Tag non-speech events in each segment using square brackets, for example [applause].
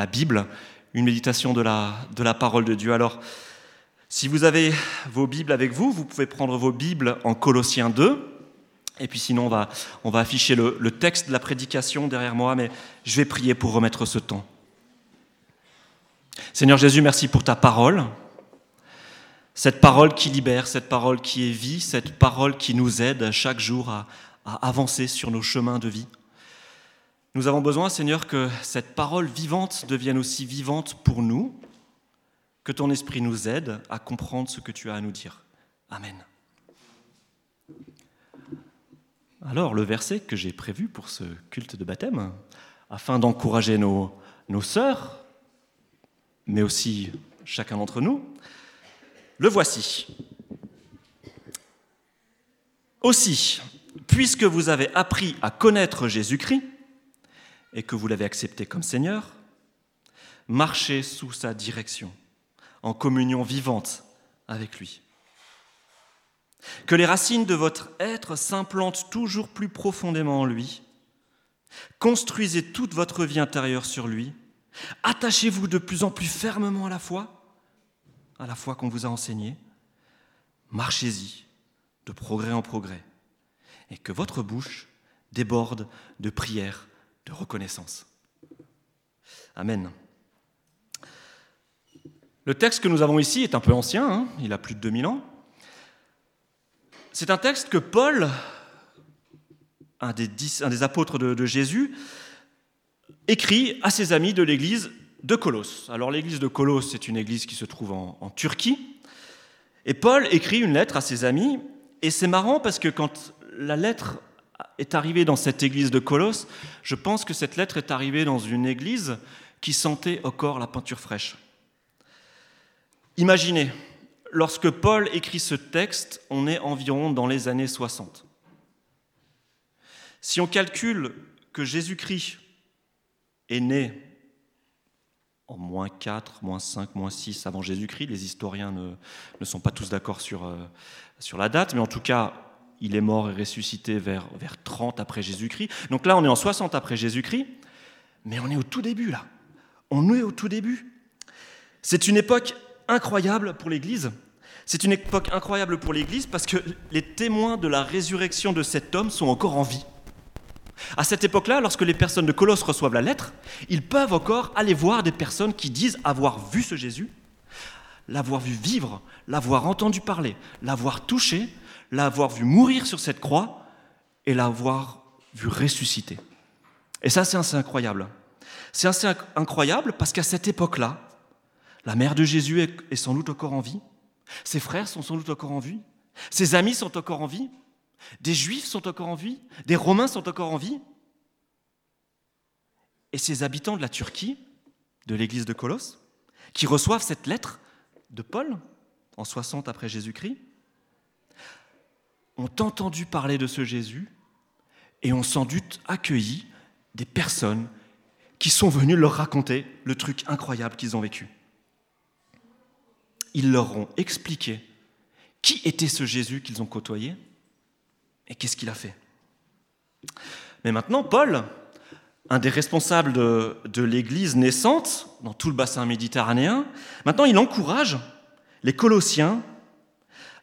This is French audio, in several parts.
la Bible, une méditation de la, de la parole de Dieu. Alors, si vous avez vos Bibles avec vous, vous pouvez prendre vos Bibles en Colossiens 2. Et puis sinon, on va, on va afficher le, le texte de la prédication derrière moi, mais je vais prier pour remettre ce temps. Seigneur Jésus, merci pour ta parole. Cette parole qui libère, cette parole qui est vie, cette parole qui nous aide chaque jour à, à avancer sur nos chemins de vie. Nous avons besoin, Seigneur, que cette parole vivante devienne aussi vivante pour nous, que ton esprit nous aide à comprendre ce que tu as à nous dire. Amen. Alors, le verset que j'ai prévu pour ce culte de baptême, afin d'encourager nos, nos sœurs, mais aussi chacun d'entre nous, le voici. Aussi, puisque vous avez appris à connaître Jésus-Christ et que vous l'avez accepté comme Seigneur, marchez sous sa direction, en communion vivante avec lui. Que les racines de votre être s'implantent toujours plus profondément en lui. Construisez toute votre vie intérieure sur lui. Attachez-vous de plus en plus fermement à la foi, à la foi qu'on vous a enseignée. Marchez-y de progrès en progrès et que votre bouche déborde de prières, de reconnaissance. Amen. Le texte que nous avons ici est un peu ancien, hein, il a plus de 2000 ans. C'est un texte que Paul, un des, apôtres de, de, Jésus, écrit à ses amis de l'église de Colosse. Alors l'église de Colosse, c'est une église qui se trouve en, en Turquie. Et Paul écrit une lettre à ses amis, et c'est marrant parce que quand la lettre est arrivée dans cette église de Colosse, je pense que cette lettre est arrivée dans une église qui sentait encore la peinture fraîche. Imaginez, lorsque Paul écrit ce texte, on est environ dans les années 60. Si on calcule que Jésus-Christ est né en moins 4, moins 5, moins 6 avant Jésus-Christ, les historiens ne, sont pas tous d'accord euh, sur la date, mais en tout cas, il est mort et ressuscité vers, vers 30 après Jésus-Christ. Donc là, on est en 60 après Jésus-Christ, mais on est au tout début là. On est au tout début. C'est une époque incroyable pour l'Église. C'est une époque incroyable pour l'Église parce que les témoins de la résurrection de cet homme sont encore en vie. À cette époque-là, lorsque les personnes de Colosse reçoivent la lettre, ils peuvent encore aller voir des personnes qui disent avoir vu ce Jésus, l'avoir vu vivre, l'avoir entendu parler, l'avoir touché, l'avoir vu mourir sur cette croix et l'avoir vu ressusciter. Et ça, c'est assez incroyable. C'est assez incroyable parce qu'à cette époque-là, la mère de Jésus est sans doute encore en vie, ses frères sont sans doute encore en vie, ses amis sont encore en vie, des Juifs sont encore en vie, des Romains sont encore en vie. Et ces habitants de la Turquie, de l'église de Colosse, qui reçoivent cette lettre de Paul en 60 après Jésus-Christ, ont entendu parler de ce Jésus et ont sans doute accueilli des personnes qui sont venues leur raconter le truc incroyable qu'ils ont vécu. Ils leur ont expliqué qui était ce Jésus qu'ils ont côtoyé et qu'est-ce qu'il a fait. Mais maintenant, Paul, un des responsables de, l'Église naissante dans tout le bassin méditerranéen, maintenant il encourage les Colossiens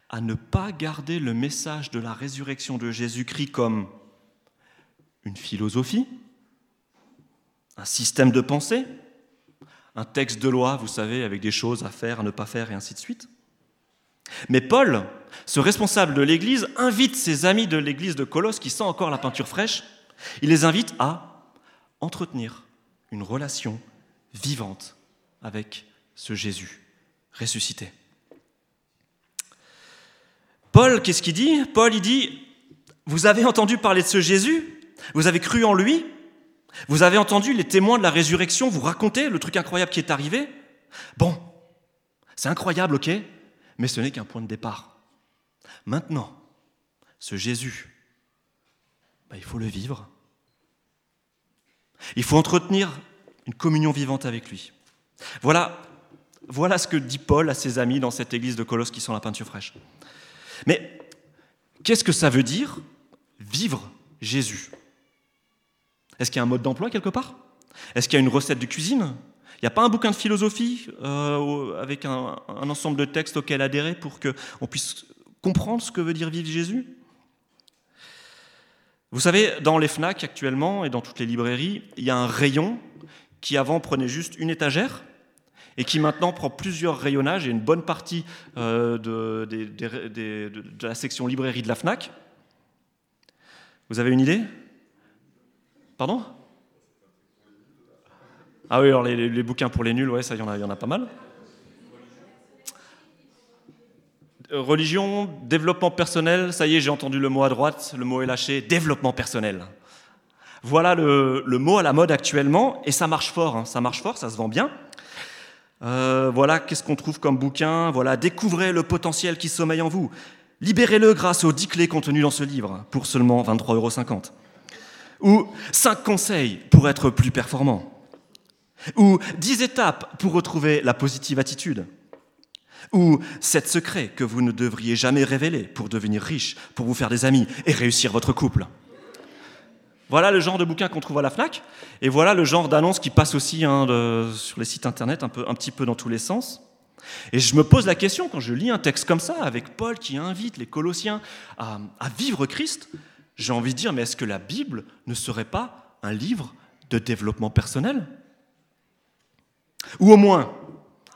à ne pas garder le message de la résurrection de Jésus-Christ comme une philosophie, un système de pensée, un texte de loi, vous savez, avec des choses à faire, à ne pas faire, et ainsi de suite. Mais Paul, ce responsable de l'Église, invite ses amis de l'Église de Colosse, qui sent encore la peinture fraîche, il les invite à entretenir une relation vivante avec ce Jésus ressuscité. Paul, qu'est-ce qu'il dit? Paul, il dit, vous avez entendu parler de ce Jésus? Vous avez cru en lui? Vous avez entendu les témoins de la résurrection vous raconter le truc incroyable qui est arrivé? Bon, c'est incroyable, ok, mais ce n'est qu'un point de départ. Maintenant, ce Jésus, bah, il faut le vivre. Il faut entretenir une communion vivante avec lui. Voilà, voilà ce que dit Paul à ses amis dans cette église de Colosse qui sont la peinture fraîche. Mais qu'est-ce que ça veut dire vivre Jésus? Est-ce qu'il y a un mode d'emploi quelque part? Est-ce qu'il y a une recette de cuisine? Il n'y a pas un bouquin de philosophie euh, avec un, ensemble de textes auxquels adhérer pour qu'on puisse comprendre ce que veut dire vivre Jésus? Vous savez, dans les FNAC actuellement et dans toutes les librairies, il y a un rayon qui avant prenait juste une étagère et qui maintenant prend plusieurs rayonnages et une bonne partie euh, de, la section librairie de la FNAC. Vous avez une idée? Pardon? Ah oui, alors les, bouquins pour les nuls, ouais, ça, il y, en a, y en a pas mal. Euh, religion, développement personnel, ça y est, j'ai entendu le mot à droite, le mot est lâché, développement personnel. Voilà le, mot à la mode actuellement, et ça marche fort, hein. ça marche fort, ça se vend bien. Euh, voilà, qu'est-ce qu'on trouve comme bouquin? Voilà, découvrez le potentiel qui sommeille en vous. Libérez-le grâce aux 10 clés contenues dans ce livre, pour seulement 23,50 euros. Ou 5 conseils pour être plus performant. Ou 10 étapes pour retrouver la positive attitude. Ou 7 secrets que vous ne devriez jamais révéler pour devenir riche, pour vous faire des amis et réussir votre couple. Voilà le genre de bouquin qu'on trouve à la FNAC, et voilà le genre d'annonce qui passe aussi hein, sur les sites internet un, peu, un petit peu dans tous les sens. Et je me pose la question, quand je lis un texte comme ça, avec Paul qui invite les Colossiens à, à vivre Christ, j'ai envie de dire, mais est-ce que la Bible ne serait pas un livre de développement personnel? Ou au moins,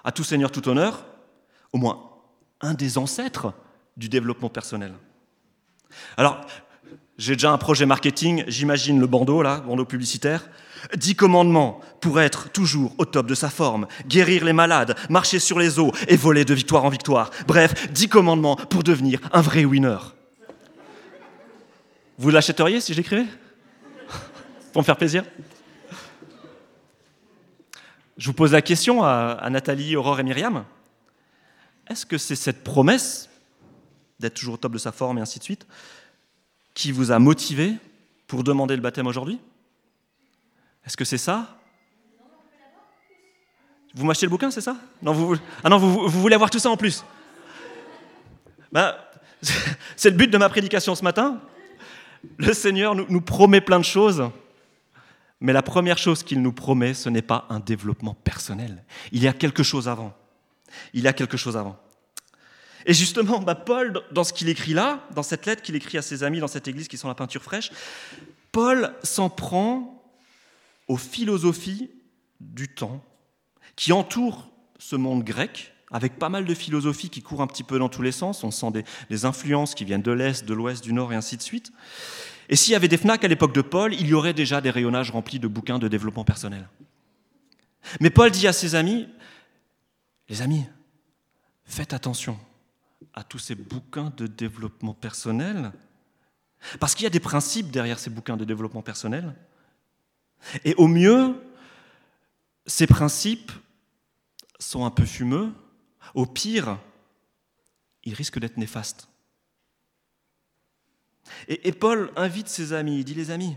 à tout seigneur, tout honneur, au moins un des ancêtres du développement personnel? Alors, j'ai déjà un projet marketing, j'imagine le bandeau, là, bandeau publicitaire. Dix commandements pour être toujours au top de sa forme, guérir les malades, marcher sur les eaux et voler de victoire en victoire. Bref, dix commandements pour devenir un vrai winner. Vous l'achèteriez si j'écrivais? [laughs] Pour me faire plaisir? Je vous pose la question à Nathalie, Aurore et Myriam. Est-ce que c'est cette promesse d'être toujours au top de sa forme et ainsi de suite? Qui vous a motivé pour demander le baptême aujourd'hui? Est-ce que c'est ça? Vous m'achetez le bouquin, c'est ça? Non, vous, Ah non, vous, voulez avoir tout ça en plus? Ben, [laughs] C'est le but de ma prédication ce matin. Le Seigneur nous, nous promet plein de choses, mais la première chose qu'il nous promet, ce n'est pas un développement personnel. Il y a quelque chose avant. Il y a quelque chose avant. Et justement, bah, Paul, dans ce qu'il écrit là, dans cette lettre qu'il écrit à ses amis dans cette église qui sont la peinture fraîche, Paul s'en prend aux philosophies du temps qui entourent ce monde grec, avec pas mal de philosophies qui courent un petit peu dans tous les sens. On sent des, influences qui viennent de l'Est, de l'Ouest, du Nord et ainsi de suite. Et s'il y avait des FNAC à l'époque de Paul, il y aurait déjà des rayonnages remplis de bouquins de développement personnel. Mais Paul dit à ses amis, les amis, faites attention à tous ces bouquins de développement personnel, parce qu'il y a des principes derrière ces bouquins de développement personnel. Et au mieux, ces principes sont un peu fumeux, au pire, ils risquent d'être néfastes. Et, Paul invite ses amis, il dit les amis,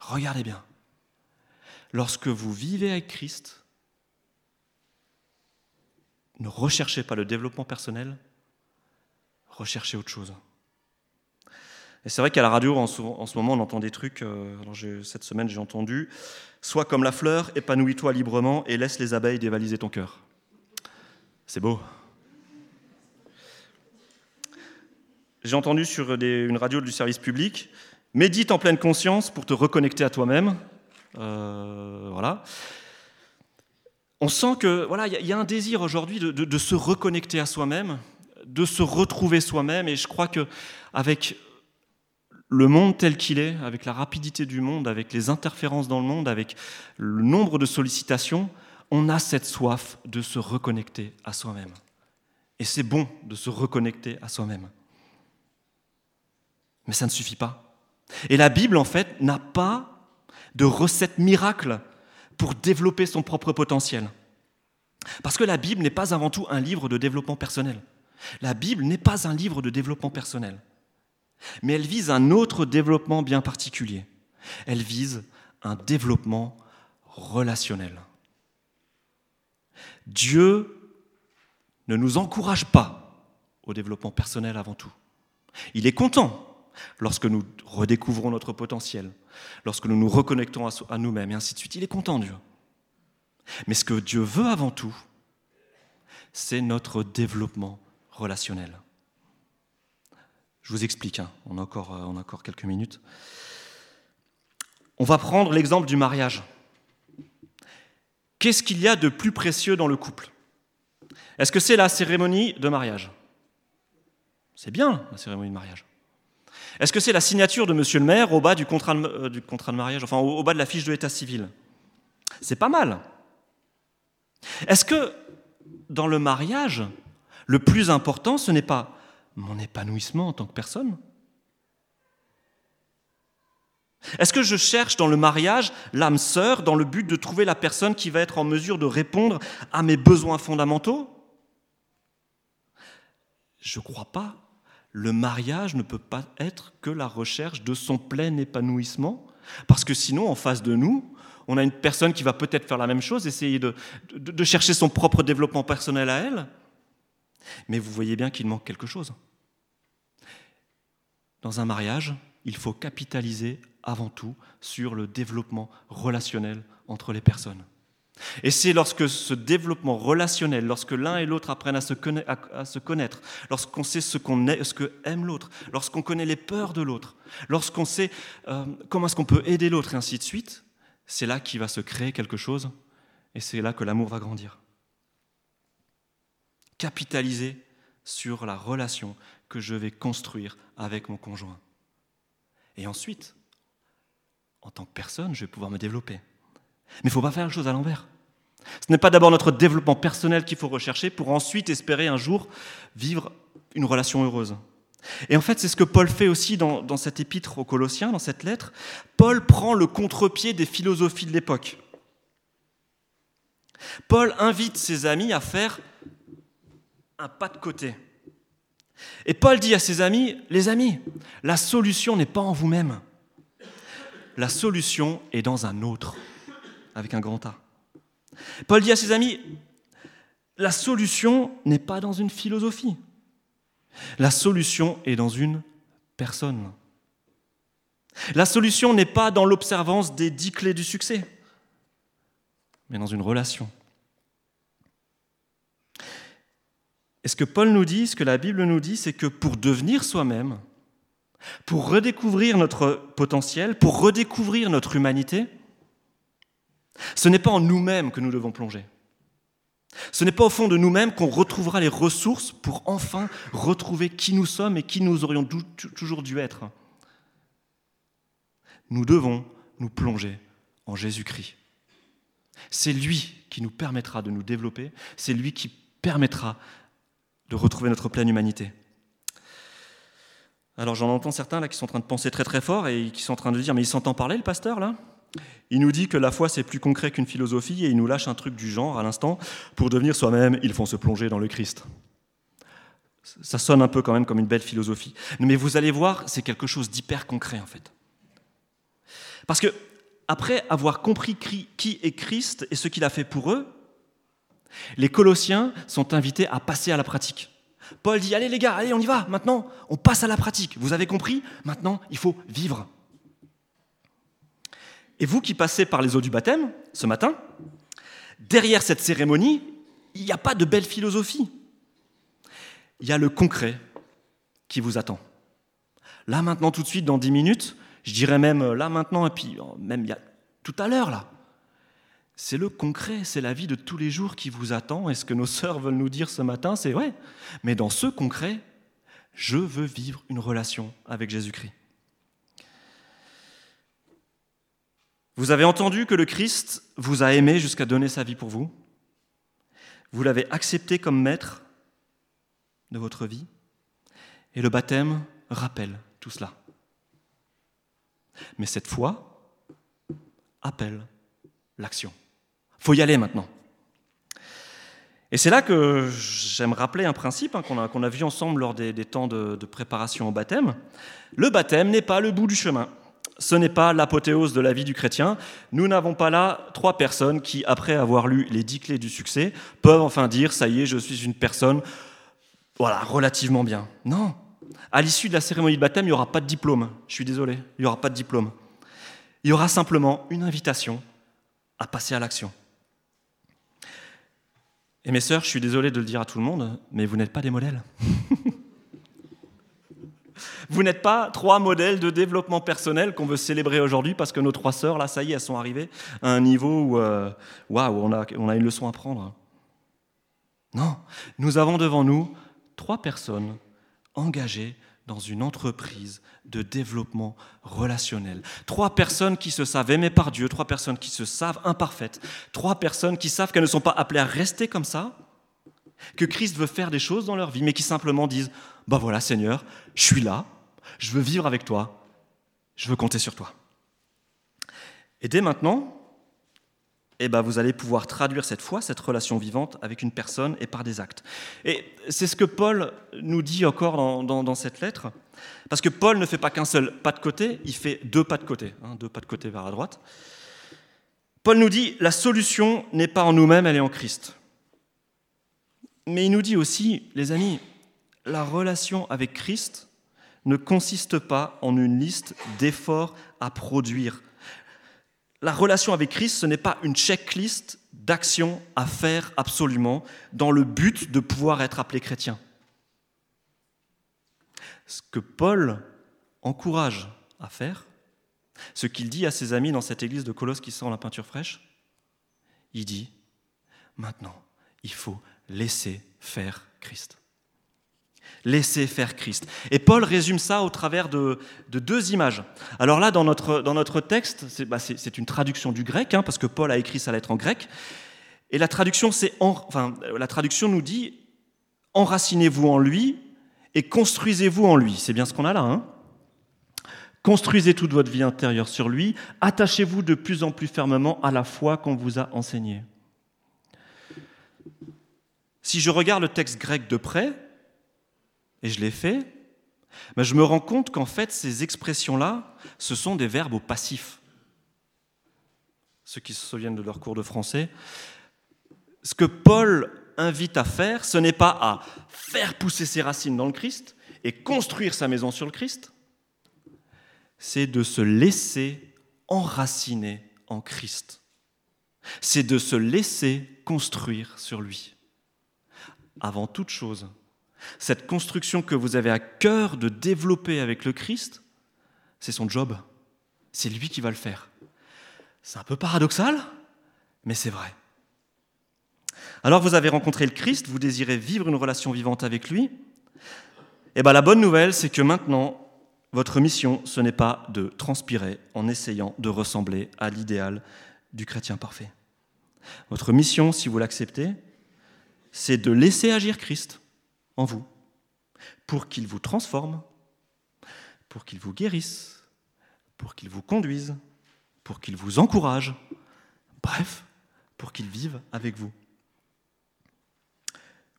regardez bien, lorsque vous vivez avec Christ, ne recherchez pas le développement personnel, recherchez autre chose. Et c'est vrai qu'à la radio, en ce, moment, on entend des trucs. Euh, cette semaine, j'ai entendu Sois comme la fleur, épanouis-toi librement et laisse les abeilles dévaliser ton cœur. C'est beau. J'ai entendu sur une radio du service public Médite en pleine conscience pour te reconnecter à toi-même. Euh, voilà on sent que voilà, il y, a un désir aujourd'hui de, se reconnecter à soi-même, de se retrouver soi-même, et je crois que avec le monde tel qu'il est, avec la rapidité du monde, avec les interférences dans le monde, avec le nombre de sollicitations, on a cette soif de se reconnecter à soi-même. Et c'est bon de se reconnecter à soi-même. Mais ça ne suffit pas. Et la Bible, en fait, n'a pas de recette miracle pour développer son propre potentiel. Parce que la Bible n'est pas avant tout un livre de développement personnel. La Bible n'est pas un livre de développement personnel. Mais elle vise un autre développement bien particulier. Elle vise un développement relationnel. Dieu ne nous encourage pas au développement personnel avant tout. Il est content lorsque nous redécouvrons notre potentiel, lorsque nous nous reconnectons à nous-mêmes, et ainsi de suite. Il est content, Dieu. Mais ce que Dieu veut avant tout, c'est notre développement relationnel. Je vous explique, on, a on a encore quelques minutes. On va prendre l'exemple du mariage. Qu'est-ce qu'il y a de plus précieux dans le couple? Est-ce que c'est la cérémonie de mariage? C'est bien la cérémonie de mariage. Est-ce que c'est la signature de monsieur le maire au bas du contrat de, euh, mariage, enfin au, au bas de la fiche de l'état civil? C'est pas mal. Est-ce que dans le mariage, le plus important, ce n'est pas mon épanouissement en tant que personne? Est-ce que je cherche dans le mariage l'âme sœur dans le but de trouver la personne qui va être en mesure de répondre à mes besoins fondamentaux? Je ne crois pas. Le mariage ne peut pas être que la recherche de son plein épanouissement, parce que sinon, en face de nous, on a une personne qui va peut-être faire la même chose, essayer de, de, chercher son propre développement personnel à elle. Mais vous voyez bien qu'il manque quelque chose. Dans un mariage, il faut capitaliser avant tout sur le développement relationnel entre les personnes. Et c'est lorsque ce développement relationnel, lorsque l'un et l'autre apprennent à se connaître, lorsqu'on sait ce qu'on est, ce que aime l'autre, lorsqu'on connaît les peurs de l'autre, lorsqu'on sait euh, comment est-ce qu'on peut aider l'autre et ainsi de suite, c'est là qu'il va se créer quelque chose et c'est là que l'amour va grandir. Capitaliser sur la relation que je vais construire avec mon conjoint. Et ensuite, en tant que personne, je vais pouvoir me développer. Mais il ne faut pas faire la chose à l'envers. Ce n'est pas d'abord notre développement personnel qu'il faut rechercher pour ensuite espérer un jour vivre une relation heureuse. Et en fait, c'est ce que Paul fait aussi dans, dans cet épître aux Colossiens, dans cette lettre. Paul prend le contre-pied des philosophies de l'époque. Paul invite ses amis à faire un pas de côté. Et Paul dit à ses amis, les amis, la solution n'est pas en vous-même. La solution est dans un autre, avec un grand A. Paul dit à ses amis, la solution n'est pas dans une philosophie. La solution est dans une personne. La solution n'est pas dans l'observance des dix clés du succès, mais dans une relation. Et ce que Paul nous dit, ce que la Bible nous dit, c'est que pour devenir soi-même, pour redécouvrir notre potentiel, pour redécouvrir notre humanité, ce n'est pas en nous-mêmes que nous devons plonger. Ce n'est pas au fond de nous-mêmes qu'on retrouvera les ressources pour enfin retrouver qui nous sommes et qui nous aurions toujours dû être. Nous devons nous plonger en Jésus-Christ. C'est lui qui nous permettra de nous développer, c'est lui qui permettra de retrouver notre pleine humanité. Alors j'en entends certains là qui sont en train de penser très très fort et qui sont en train de dire mais il s'entend parler le pasteur là? Il nous dit que la foi, c'est plus concret qu'une philosophie et il nous lâche un truc du genre à l'instant. Pour devenir soi-même, il faut se plonger dans le Christ. Ça sonne un peu quand même comme une belle philosophie. Mais vous allez voir, c'est quelque chose d'hyper concret en fait. Parce que, après avoir compris qui est Christ et ce qu'il a fait pour eux, les Colossiens sont invités à passer à la pratique. Paul dit Allez les gars, allez, on y va, maintenant, on passe à la pratique. Vous avez compris Maintenant, il faut vivre. Et vous qui passez par les eaux du baptême ce matin, derrière cette cérémonie, il n'y a pas de belle philosophie. Il y a le concret qui vous attend. Là maintenant, tout de suite, dans dix minutes, je dirais même là maintenant, et puis même il y a tout à l'heure là. C'est le concret, c'est la vie de tous les jours qui vous attend. Et ce que nos [laughs] sœurs veulent nous dire ce matin, c'est ouais, mais dans ce concret, je veux vivre une relation avec Jésus-Christ. Vous avez entendu que le Christ vous a aimé jusqu'à donner sa vie pour vous? Vous l'avez accepté comme maître de votre vie? Et le baptême rappelle tout cela. Mais cette foi appelle l'action. faut y aller maintenant. Et c'est là que j'aime rappeler un principe hein, qu'on a, vu ensemble lors des, temps de préparation au baptême. Le baptême n'est pas le bout du chemin ce n'est pas l'apothéose de la vie du chrétien. Nous n'avons pas là trois personnes qui, après avoir lu les dix clés du succès, peuvent enfin dire ça y est, je suis une personne, voilà, relativement bien. Non. À l'issue de la cérémonie de baptême, il n'y aura pas de diplôme. Je suis désolé, il n'y aura pas de diplôme. Il y aura simplement une invitation à passer à l'action. Et mes sœurs, je suis désolé de le dire à tout le monde, mais vous n'êtes pas des modèles. [laughs] vous n'êtes pas trois modèles de développement personnel qu'on veut célébrer aujourd'hui parce que nos trois sœurs, là, ça y est, elles sont arrivées à un niveau où, euh, waouh, on, a, une leçon à prendre. Non, nous avons devant nous trois personnes engagées dans une entreprise de développement relationnel. Trois personnes qui se savent aimées par Dieu, trois personnes qui se savent imparfaites, trois personnes qui savent qu'elles ne sont pas appelées à rester comme ça, que Christ veut faire des choses dans leur vie, mais qui simplement disent, bah voilà Seigneur, je suis là, je veux vivre avec toi, je veux compter sur toi. Et dès maintenant, eh ben, vous allez pouvoir traduire cette foi, cette relation vivante avec une personne et par des actes. Et c'est ce que Paul nous dit encore dans, cette lettre, parce que Paul ne fait pas qu'un seul pas de côté, il fait deux pas de côté, hein, deux pas de côté vers la droite. Paul nous dit, la solution n'est pas en nous-mêmes, elle est en Christ. Mais il nous dit aussi, les amis, la relation avec Christ ne consiste pas en une liste d'efforts à produire la relation avec Christ, ce n'est pas une checklist d'actions à faire absolument dans le but de pouvoir être appelé chrétien. Ce que Paul encourage à faire, ce qu'il dit à ses amis dans cette église de Colosse qui sent la peinture fraîche, il dit, maintenant, il faut laisser faire Christ. Laissez faire Christ. Et Paul résume ça au travers de, deux images. Alors là, dans notre, dans notre texte, c'est bah, une traduction du grec, hein, parce que Paul a écrit sa lettre en grec. Et la traduction, enfin, la traduction nous dit enracinez-vous en lui et construisez-vous en lui. C'est bien ce qu'on a là. Hein Construisez toute votre vie intérieure sur lui. Attachez-vous de plus en plus fermement à la foi qu'on vous a enseignée. Si je regarde le texte grec de près, et je l'ai fait, mais je me rends compte qu'en fait, ces expressions-là, ce sont des verbes au passif. Ceux qui se souviennent de leur cours de français, ce que Paul invite à faire, ce n'est pas à faire pousser ses racines dans le Christ et construire sa maison sur le Christ, c'est de se laisser enraciner en Christ. C'est de se laisser construire sur lui. Avant toute chose, cette construction que vous avez à cœur de développer avec le Christ, c'est son job. C'est lui qui va le faire. C'est un peu paradoxal, mais c'est vrai. Alors vous avez rencontré le Christ, vous désirez vivre une relation vivante avec lui. Et eh bien la bonne nouvelle, c'est que maintenant, votre mission, ce n'est pas de transpirer en essayant de ressembler à l'idéal du chrétien parfait. Votre mission, si vous l'acceptez, c'est de laisser agir Christ en vous, pour qu'il vous transforme, pour qu'il vous guérisse, pour qu'il vous conduise, pour qu'il vous encourage, bref, pour qu'il vive avec vous.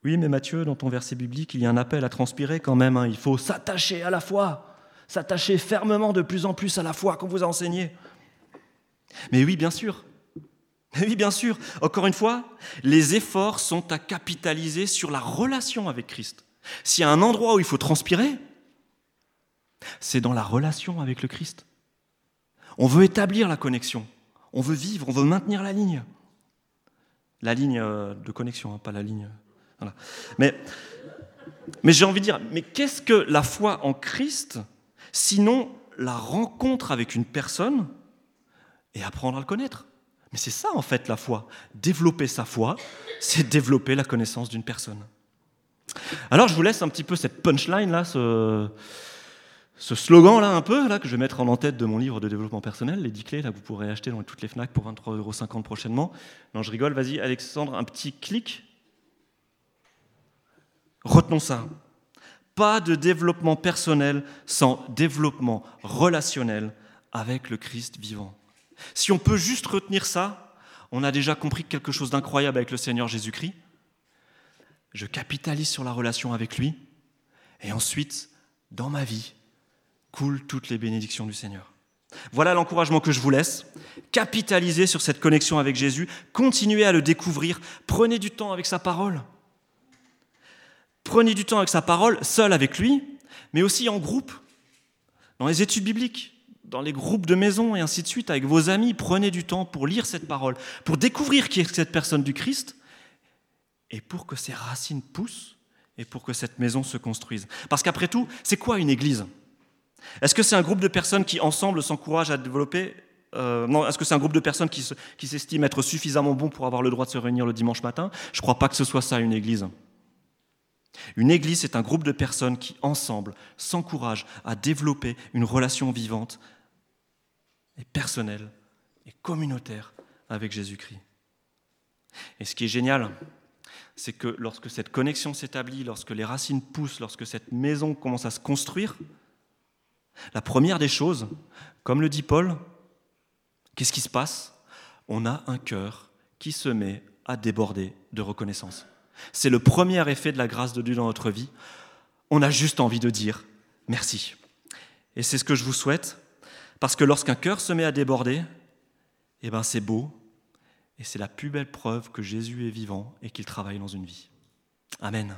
Oui, mais Matthieu, dans ton verset biblique, il y a un appel à transpirer quand même. Hein. Il faut s'attacher à la foi, s'attacher fermement de plus en plus à la foi qu'on vous a enseignée. Mais oui, bien sûr. Oui, bien sûr. Encore une fois, les efforts sont à capitaliser sur la relation avec Christ. S'il y a un endroit où il faut transpirer, c'est dans la relation avec le Christ. On veut établir la connexion. On veut vivre, on veut maintenir la ligne. La ligne euh, de connexion, hein, pas la ligne. Mais, mais j'ai envie de dire, mais qu'est-ce que la foi en Christ, sinon la rencontre avec une personne et apprendre à le connaître? Mais c'est ça en fait la foi. Développer sa foi, c'est développer la connaissance d'une personne. Alors je vous laisse un petit peu cette punchline là, ce, slogan là un peu là que je vais mettre en en-tête de mon livre de développement personnel, les 10 clés là que vous pourrez acheter dans toutes les Fnac pour 23,50 euros prochainement. Non, je rigole. Vas-y, Alexandre, un petit clic. Retenons ça. Pas de développement personnel sans développement relationnel avec le Christ vivant. Si on peut juste retenir ça, on a déjà compris quelque chose d'incroyable avec le Seigneur Jésus-Christ. Je capitalise sur la relation avec lui, et ensuite, dans ma vie, coulent toutes les bénédictions du Seigneur. Voilà l'encouragement que je vous laisse. Capitalisez sur cette connexion avec Jésus, continuez à le découvrir, prenez du temps avec sa parole. Prenez du temps avec sa parole, seul avec lui, mais aussi en groupe, dans les études bibliques dans les groupes de maison et ainsi de suite, avec vos amis, prenez du temps pour lire cette parole, pour découvrir qui est cette personne du Christ, et pour que ces racines poussent et pour que cette maison se construise. Parce qu'après tout, c'est quoi une église? Est-ce que c'est un groupe de personnes qui ensemble s'encouragent à développer euh, non, est-ce que c'est un groupe de personnes qui, qui s'estiment être suffisamment bons pour avoir le droit de se réunir le dimanche matin? Je ne crois pas que ce soit ça une église. Une église, c'est un groupe de personnes qui, ensemble, s'encouragent à développer une relation vivante et personnelle et communautaire avec Jésus-Christ. Et ce qui est génial, c'est que lorsque cette connexion s'établit, lorsque les racines poussent, lorsque cette maison commence à se construire, la première des choses, comme le dit Paul, qu'est-ce qui se passe? On a un cœur qui se met à déborder de reconnaissance. C'est le premier effet de la grâce de Dieu dans notre vie. On a juste envie de dire merci. Et c'est ce que je vous souhaite, parce que lorsqu'un cœur se met à déborder, eh ben c'est beau, et c'est la plus belle preuve que Jésus est vivant et qu'il travaille dans une vie. Amen.